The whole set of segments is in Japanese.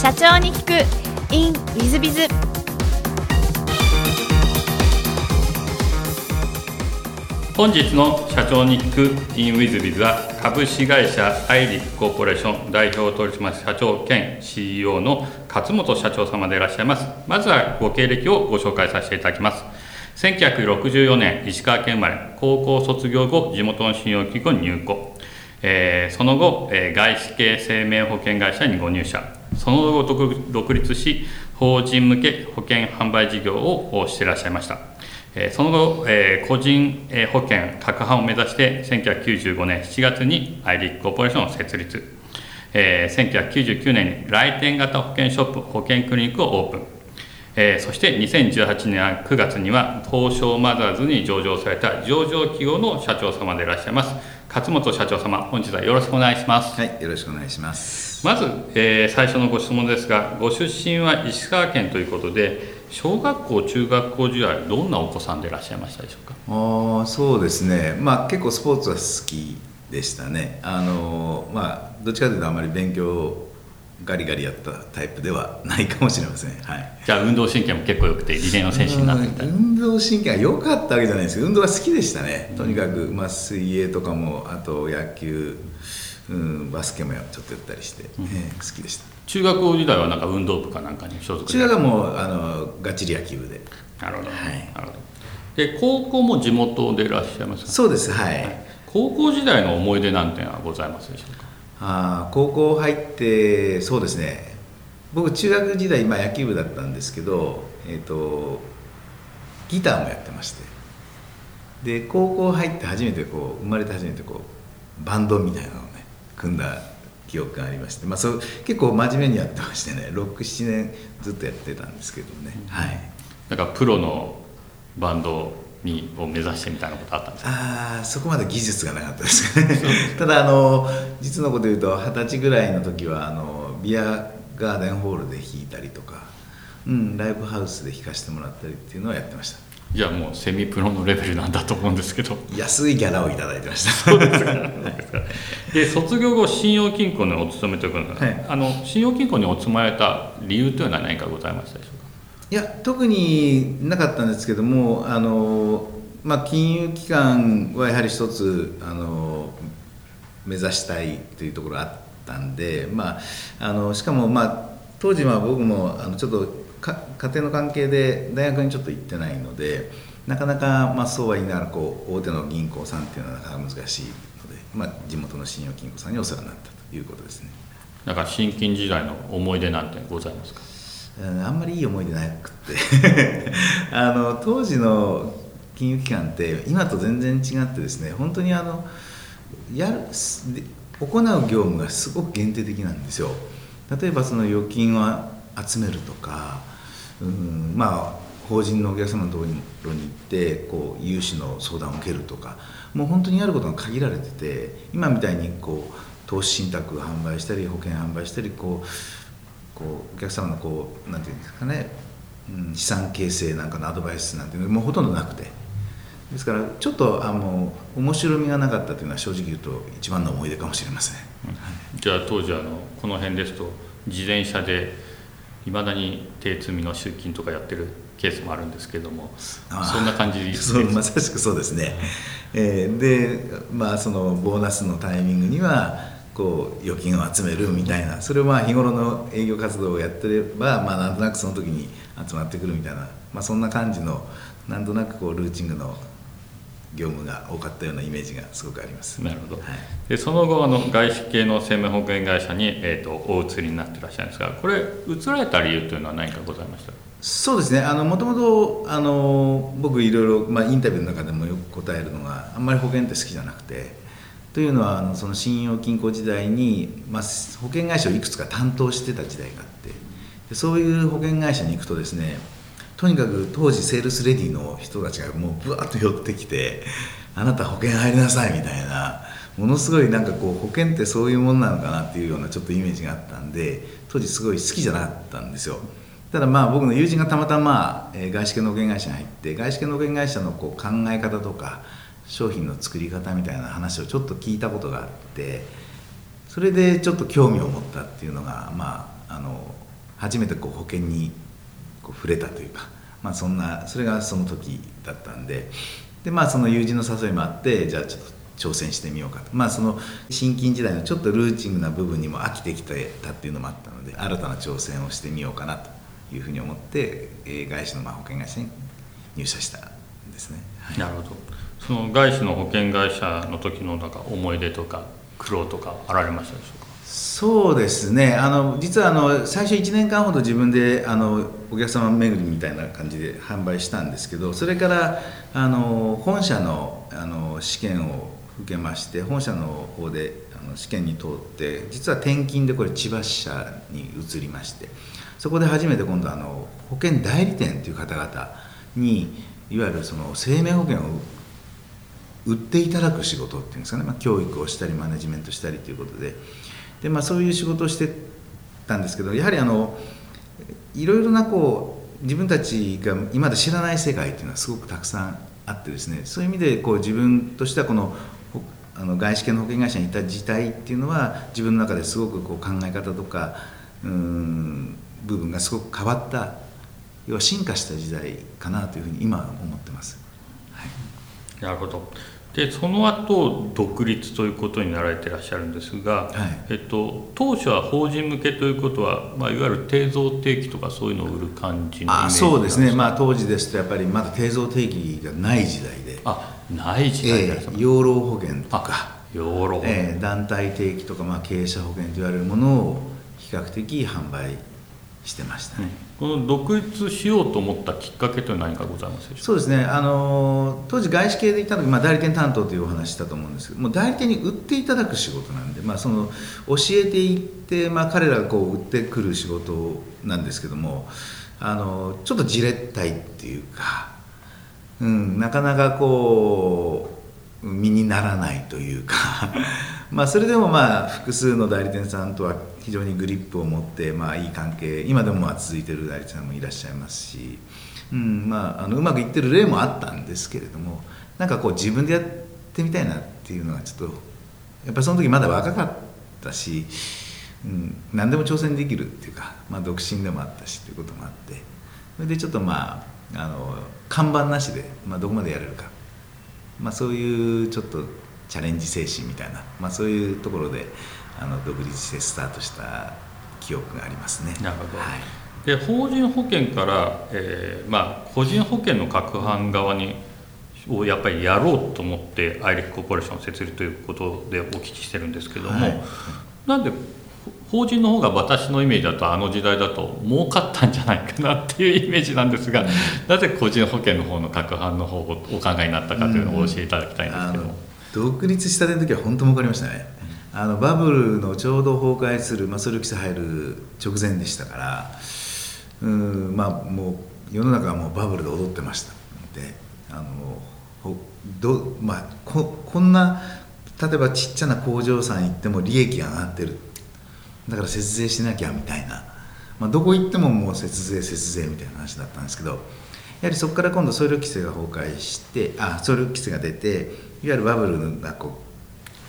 社長に聞く。In ウィズビズ本日の社長に聞く。In ウィズビズは株式会社アイリックコーポレーション代表取締社長兼 CEO の勝本社長様でいらっしゃいます。まずはご経歴をご紹介させていただきます。1964年石川県生まれ高校卒業後地元の信用金庫に入庫。えー、その後、えー、外資系生命保険会社にご入社。その後独立し法人向け保険販売事業をしていらっしゃいました、その後、個人保険各販を目指して1995年7月にアイリックコーポレーションを設立、1999年に来店型保険ショップ保険クリニックをオープン、そして2018年9月には東証マザーズに上場された上場企業の社長様でいらっしゃいます勝本社長様本日はよろしくお願いします。はいよろしくお願いします。まず、えー、最初のご質問ですがご出身は石川県ということで小学校中学校時代どんなお子さんでいらっしゃいましたでしょうか？あそうですね。まあ結構スポーツは好きでしたね。あのまあどっちかというとあまり勉強ガリガリやったタイプではないかもしれません、はい、じゃあ運動神経も結構良くてリレーの選手になってた運動神経が良かったわけじゃないです。けど運動は好きでしたね。とにかく、まあ、水泳とかもあと野球、うん、バスケもちょっとやったりして、うん、えー、好きでした。中学校時代はなんか運動部かなんかに所属中学はもうあのがっちり野球部で。なるほど、はい、なるほど。で高校も地元でいらっしゃいますか？そうです。はい、はい、高校時代の思い出なんてのはございますでしょうか？あ高校入ってそうですね。僕中学時代、まあ、野球部だったんですけど、えーと、ギターもやってまして。で高校入って初めてこう生まれて初めてこうバンドみたいなのをね組んだ記憶がありまして、まあ、そう結構真面目にやってましてね。67年ずっとやってたんですけどね、はい。なんかプロのバンドにを目指してみたいなことあったんですか？ああそこまで技術がなかったです ただあの実のこと言うと二十歳ぐらいの時はあのビアガーデンホールで弾いたりとか、うん、ライブハウスで弾かせてもらったりっていうのはやってました。じゃあもうセミプロのレベルなんだと思うんですけど。安いギャラを頂いてました。そ うですかで卒業後信用金庫にお勤めということで、はい、あの信用金庫にお勤められた理由というのは何かございましたでしょうか？いや特になかったんですけどもあの、まあ、金融機関はやはり一つあの目指したいというところがあったんで、まあ、あのしかも、まあ、当時は僕もあのちょっと家庭の関係で大学にちょっと行ってないのでなかなか、まあ、そうは言いながらこう大手の銀行さんっていうのはなかなか難しいので、まあ、地元の信用金庫さんにお世話になったということですね。だか新金時代の思い出なんてございますか？あんまりいい思い出なくて。あの当時の金融機関って今と全然違ってですね本当にあのやる行う業務がすごく限定的なんですよ。例えばその預金を集めるとか、うん、まあ法人のお客様のところに行ってこう融資の相談を受けるとかもう本当にやることが限られてて今みたいにこう投資信託販売したり保険販売したりこうこうお客様のこうなんていうんですかね、うん、資産形成なんかのアドバイスなんていうのもうほとんどなくて。ですからちょっとあの面白みがなかったというのは正直言うと一番の思い出かもしれません、うん、じゃあ当時あのこの辺ですと自転車でいまだに手積みの出勤とかやってるケースもあるんですけどもそんな感じそうまさしくそうですね、えー、でまあそのボーナスのタイミングにはこう預金を集めるみたいなそれをまあ日頃の営業活動をやってれば、まあ、なんとなくその時に集まってくるみたいな、まあ、そんな感じのなんとなくこうルーチングの業務が多かったようなイメージがすごくあります。なるほど、はい、でその後あの外資系の生命保険会社に、えーと、お移りになってらっしゃるんですがこれ移られた理由というのは何かございました？そうですね。もともと僕いろいろ、まあ、インタビューの中でもよく答えるのがあんまり保険って好きじゃなくてというのはあのその信用金庫時代に、まあ、保険会社をいくつか担当してた時代があってでそういう保険会社に行くとですねとにかく当時セールスレディの人たちがもうぶわっと寄ってきて「あなた保険入りなさい」みたいなものすごいなんかこう保険ってそういうものなのかなっていうようなちょっとイメージがあったんで当時すごい好きじゃなかったんですよ。ただまあ僕の友人がたまたま外資系の保険会社に入って外資系の保険会社のこう考え方とか商品の作り方みたいな話をちょっと聞いたことがあってそれでちょっと興味を持ったっていうのがまああの初めてこう保険にこう触れたというか、まあ、そんなそれがその時だったんででまあその友人の誘いもあってじゃあちょっと挑戦してみようかと。まあその新金時代のちょっとルーチングな部分にも飽きてきてたっていうのもあったので新たな挑戦をしてみようかなというふうに思って、外資のまあ保険会社に入社したんですね、はい、なるほど。その外資の保険会社の時のなんか思い出とか苦労とかあられましたでしょうか？そうですね。あの実はあの最初1年間ほど自分であのお客様巡りみたいな感じで販売したんですけどそれからあの本社のあの試験を受けまして本社の方であの試験に通って実は転勤でこれ千葉支社に移りましてそこで初めて今度あの保険代理店という方々にいわゆるその生命保険を売っていただく仕事っていうんですかね、まあ、教育をしたりマネジメントしたりということで。で、まあ、そういう仕事をしてたんですけどやはりあのいろいろなこう自分たちが今まで知らない世界っていうのはすごくたくさんあってですね。そういう意味でこう自分としてはこのあの外資系の保険会社にいた時代っていうのは自分の中ですごくこう考え方とかうん部分がすごく変わった要は進化した時代かなというふうに今は思ってます。はい、なるほど。でその後独立ということになられてらっしゃるんですが、はい、えっと、当初は法人向けということは、まあ、いわゆる定蔵定期とかそういうのを売る感じのあそうですね、まあ、当時ですとやっぱりまだ定蔵定期がない時代で。あない時代ですか、えー、養老保険とか。養老、えー、団体定期とか、まあ、経営者保険と言われるものを比較的販売してましたね、この独立しようと思ったきっかけというのは何かございますでしょうそうですね。あの当時外資系でいた時、まあ、代理店担当というお話したと思うんですけども代理店に売っていただく仕事なんで、まあ、その教えていって、まあ、彼らがこう売ってくる仕事なんですけどもあのちょっとじれったいっていうか、うん、なかなかこう身にならないというかまあそれでもまあ複数の代理店さんとは非常にグリップを持って、まあ、いい関係今でもまあ続いてる代理店さんもいらっしゃいますし、うんまあ、あのうまくいってる例もあったんですけれどもなんかこう自分でやってみたいなっていうのがちょっとやっぱりその時まだ若かったし、うん、何でも挑戦できるっていうか、まあ、独身でもあったしということもあってそれでちょっとまああの看板なしで、まあ、どこまでやれるか、まあ、そういうちょっとチャレンジ精神みたいな、まあ、そういうところであの独立してスタートした記憶がありますね。なるほど、はい、で法人保険から、えーまあ、個人保険の各販側にをやっぱりやろうと思ってアイリックコーポレーションを設立ということでお聞きしてるんですけども、はい、なんで法人の方が私のイメージだとあの時代だと儲かったんじゃないかなっていうイメージなんですが、なぜ個人保険の方の各販の方をお考えになったかというのをお教えいただきたいんですけども。独立したての時は本当儲かりましたね。あのバブルのちょうど崩壊する、まあ、それ規制入る直前でしたからうんまあもう世の中はもうバブルで踊ってました。であのど、まあ、ここんな例えばちっちゃな工場さん行っても利益が上がってる。だから節税しなきゃみたいな、まあ、どこ行ってももう節税節税みたいな話だったんですけどやはりそこから今度総量規制が崩壊してあ総量規制が出ていわゆるバブルがこ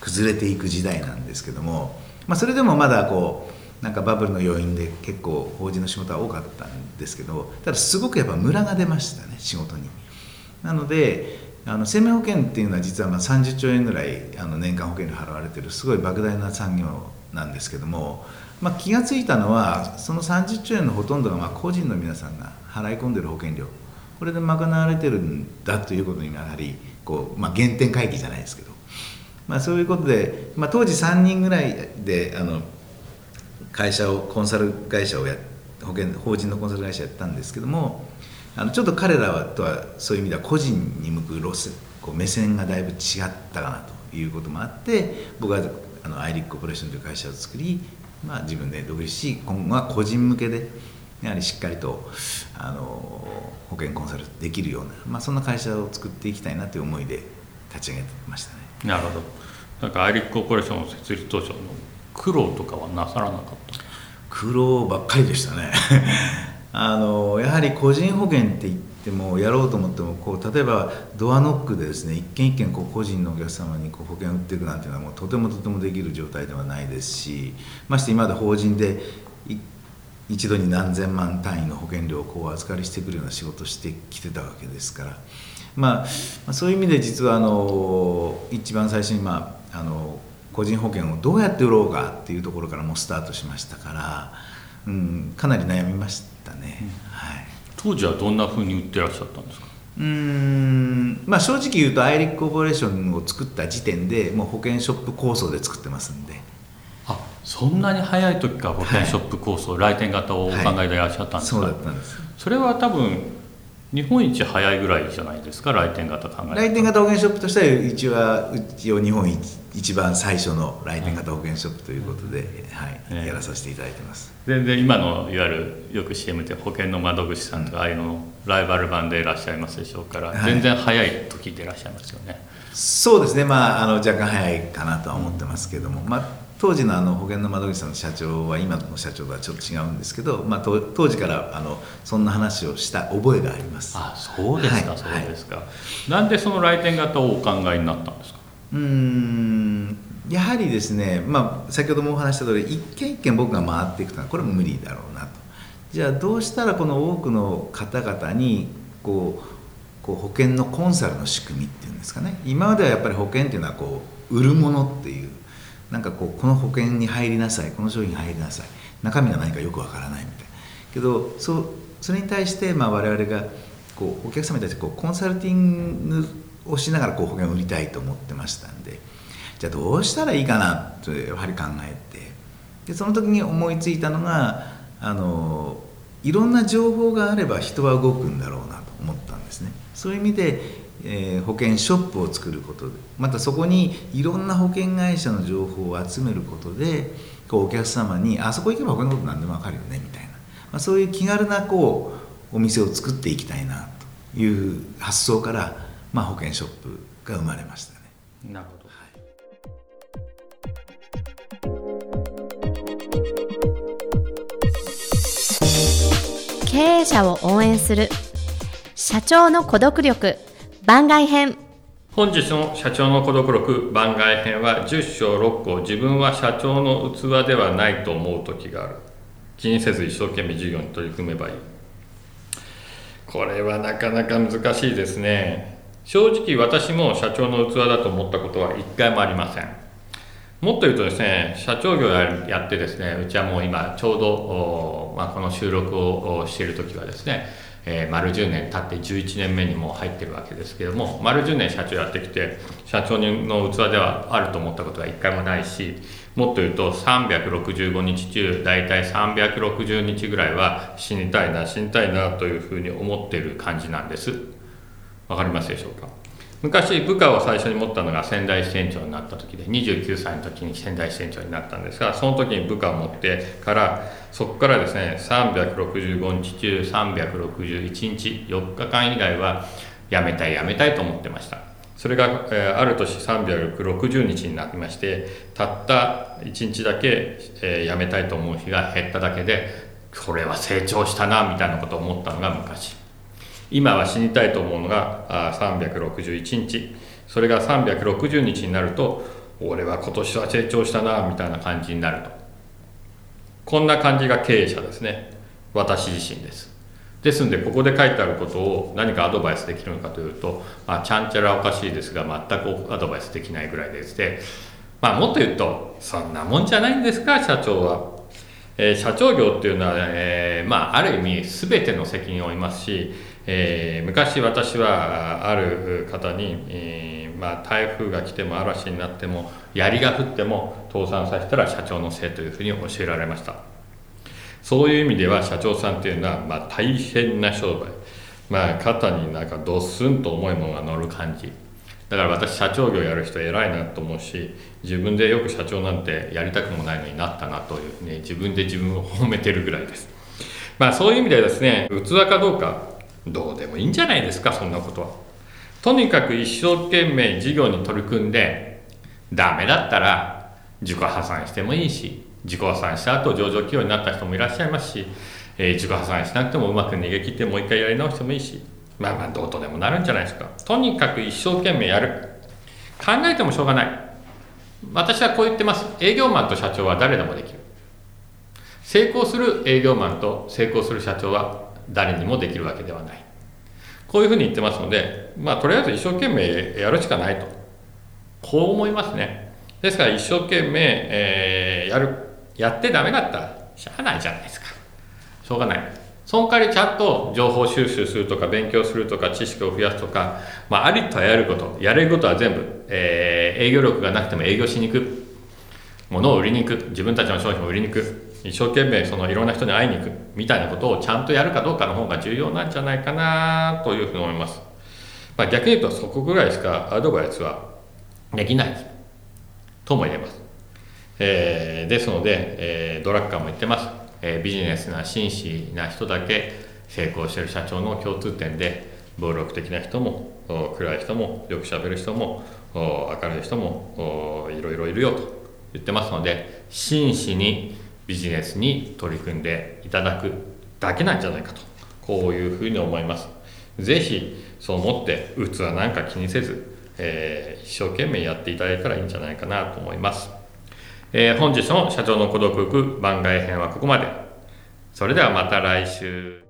う崩れていく時代なんですけども、まあ、それでもまだこうなんかバブルの要因で結構法人の仕事は多かったんですけどただすごくやっぱムラが出ましたね仕事に。なのであの生命保険っていうのは実はまあ30兆円ぐらいあの年間保険料払われてるすごい莫大な産業なんですけども、まあ、気が付いたのはその30兆円のほとんどがまあ個人の皆さんが払い込んでる保険料これで賄われてるんだということにやはりこう、まあ、原点回帰じゃないですけど、まあ、そういうことで、まあ、当時3人ぐらいであの会社をコンサル会社をや保険法人のコンサル会社やったんですけどもあのちょっと彼らとはそういう意味では個人に向く路線こう目線がだいぶ違ったかなということもあって僕はあのアイリックコーポレーションという会社を作り、まあ、自分で独立し今後は個人向けでやはりしっかりとあの保険コンサルできるような、まあ、そんな会社を作っていきたいなという思いで立ち上げてましたね。なるほど。なんかアイリックコーポレーション設立当初の苦労とかはなさらなかった？苦労ばっかりでしたね。あのやはり個人保険って言ってもやろうと思ってもこう例えばドアノックでですね一軒一軒こう個人のお客様にこう保険を売っていくなんていうのはもうとてもとてもできる状態ではないですしまして今まで法人で一度に何千万単位の保険料をこうお預かりしてくるような仕事をしてきてたわけですから、まあ、そういう意味で実はあの一番最初に、まあ、あの個人保険をどうやって売ろうかっていうところからもうスタートしましたから、うん、かなり悩みましたね、うん、はい、当時はどんなふうに売ってらっしゃったんですか？うんまあ正直言うとアイリックコーポレーションを作った時点でもう保険ショップ構想で作ってますんで。あそんなに早い時から保険ショップ構想、はい、来店型をお考えでいらっしゃったんですか、はい、そうだったんです。それは多分日本一早いぐらいじゃないですか？来店型考え来店型保険ショップとしては一は一応日本一一番最初の来店型保険ショップということで、はい、やらさせていただいてます。全然今のいわゆるよく CM で保険の窓口さんとかああいうのライバル版でいらっしゃいますでしょうから、全然早い時でいらっしゃいますよね。そうですね。まああの若干早いかなとは思ってますけども、まあ当時のあの保険の窓口さんの社長は今の社長とはちょっと違うんですけど、まあ、当時からあのそんな話をした覚えがあります。あそうですか、はい、そうですか、はい、なんでその来店型をお考えになったんですか？うん。やはりですね、まあ、先ほどもお話した通り一軒一軒僕が回っていくのはこれも無理だろうなと。じゃあどうしたらこの多くの方々にこうこう保険のコンサルの仕組みっていうんですかね。今まではやっぱり保険っていうのはこう売るものっていうなんかこうこの保険に入りなさいこの商品に入りなさい。中身が何かよくわからないみたいな。けどそそれに対してまあ我々がこうお客様に対してこうコンサルティングをしながらこう保険を売りたいと思ってましたんでじゃあどうしたらいいかなとやはり考えてでその時に思いついたのがあのいろんな情報があれば人は動くんだろうなと思ったんですね。そういう意味でえー、保険ショップを作ることでまたそこにいろんな保険会社の情報を集めることでこうお客様にあそこ行けば保険のこと何でも分かるよねみたいな、まあ、そういう気軽なこうお店を作っていきたいなという発想から、まあ、保険ショップが生まれましたね。なるほど。経営者を応援する社長の孤独力番外編。本日の社長の孤独録番外編は10章6項。自分は社長の器ではないと思う時がある。気にせず一生懸命授業に取り組めばいい。これはなかなか難しいですね。正直私も社長の器だと思ったことは一回もありません。もっと言うとですね社長業やってですねうちはもう今ちょうど、まあ、この収録をしている時はですねえー、丸10年経って11年目にも入ってるわけですけども丸10年社長やってきて社長の器ではあると思ったことは一回もないしもっと言うと365日中大体360日ぐらいは死にたいな死にたいなというふうに思っている感じなんです。わかりますでしょうか？昔部下を最初に持ったのが仙台支店長になった時で29歳の時に仙台支店長になったんですがその時に部下を持ってからそこからですね365日中361日4日間以外は辞めたい辞めたいと思ってました。それが、え、ある年360日になりましてたった1日だけ、えー、辞めたいと思う日が減っただけでこれは成長したなみたいなことを思ったのが昔。今は死にたいと思うのが361日。それが360日になると俺は今年は成長したなみたいな感じになると。こんな感じが経営者ですね。私自身です。ですんでここで書いてあることを何かアドバイスできるのかというと、まあ、ちゃんちゃらおかしいですが全くアドバイスできないぐらいでしてまあもっと言うとそんなもんじゃないんですか社長は、えー、社長業っていうのは、えー、まあある意味全ての責任を負いますしえー、昔私はある方に、えー、まあ、台風が来ても嵐になっても槍が降っても倒産させたら社長のせいというふうに教えられました。そういう意味では社長さんっていうのは、まあ、大変な商売、まあ、肩になんかドスンと重いものが乗る感じ。だから私社長業やる人偉いなと思うし自分でよく社長なんてやりたくもないのになったなというね自分で自分を褒めてるぐらいです。まあそういう意味ではですね器かどうかどうでもいいんじゃないですかそんなことは。とにかく一生懸命事業に取り組んでダメだったら自己破産してもいいし自己破産した後上場企業になった人もいらっしゃいますし、えー、自己破産しなくてもうまく逃げ切ってもう一回やり直してもいいしまあまあどうとでもなるんじゃないですか。とにかく一生懸命やる。考えてもしょうがない。私はこう言ってます。営業マンと社長は誰でもできる。成功する営業マンと成功する社長は誰にもできるわけではない。こういうふうに言ってますのでまあとりあえず一生懸命やるしかないと。こう思いますね。ですから一生懸命、えー、やるやってダメだったらしゃあないじゃないですか。しょうがない。その代わりちゃんと情報収集するとか勉強するとか知識を増やすとか、まあ、ありとあらゆること。やれることは全部、えー、営業力がなくても営業しに行く。物を売りに行く。自分たちの商品を売りに行く。一生懸命そのいろんな人に会いに行くみたいなことをちゃんとやるかどうかの方が重要なんじゃないかなというふうに思います、まあ、逆に言うとそこぐらいしかアドバイスはできないとも言えます、えー、ですので、えー、ドラッカーも言ってます、えー、ビジネスな真摯な人だけ成功している社長の共通点で暴力的な人も暗い人もよくしゃべる人も明るい人もいろいろいるよと言ってますので真摯にビジネスに取り組んでいただくだけなんじゃないかとこういうふうに思います。是非そう思って器なんか気にせず、えー、一生懸命やっていただいたらいいんじゃないかなと思います、えー、本日の社長の孤独区番外編はここまで。それではまた来週。